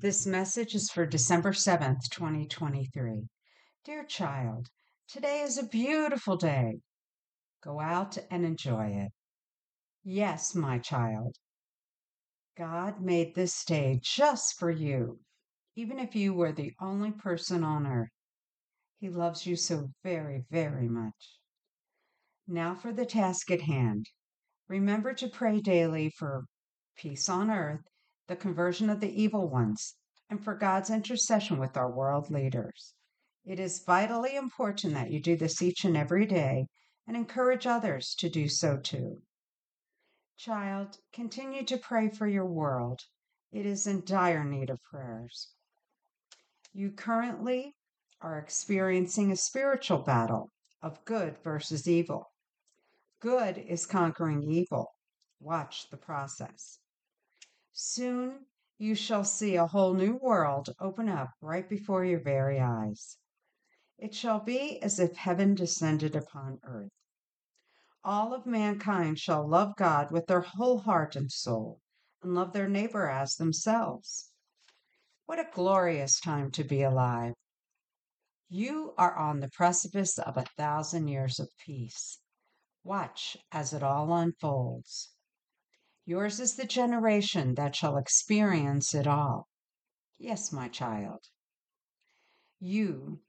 This message is for December 7th, 2023. Dear child, today is a beautiful day. Go out and enjoy it. Yes, my child. God made this day just for you, even if you were the only person on earth. He loves you so very, very much. Now for the task at hand. Remember to pray daily for peace on earth the conversion of the evil ones, and for God's intercession with our world leaders. It is vitally important that you do this each and every day and encourage others to do so too. Child, continue to pray for your world. It is in dire need of prayers. You currently are experiencing a spiritual battle of good versus evil. Good is conquering evil. Watch the process. Soon you shall see a whole new world open up right before your very eyes. It shall be as if heaven descended upon earth. All of mankind shall love God with their whole heart and soul, and love their neighbor as themselves. What a glorious time to be alive! You are on the precipice of a thousand years of peace. Watch as it all unfolds. Yours is the generation that shall experience it all. Yes, my child. You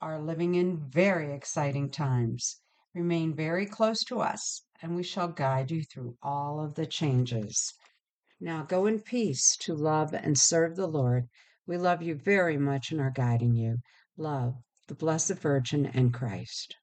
are living in very exciting times. Remain very close to us, and we shall guide you through all of the changes. Now go in peace to love and serve the Lord. We love you very much and are guiding you. Love the Blessed Virgin and Christ.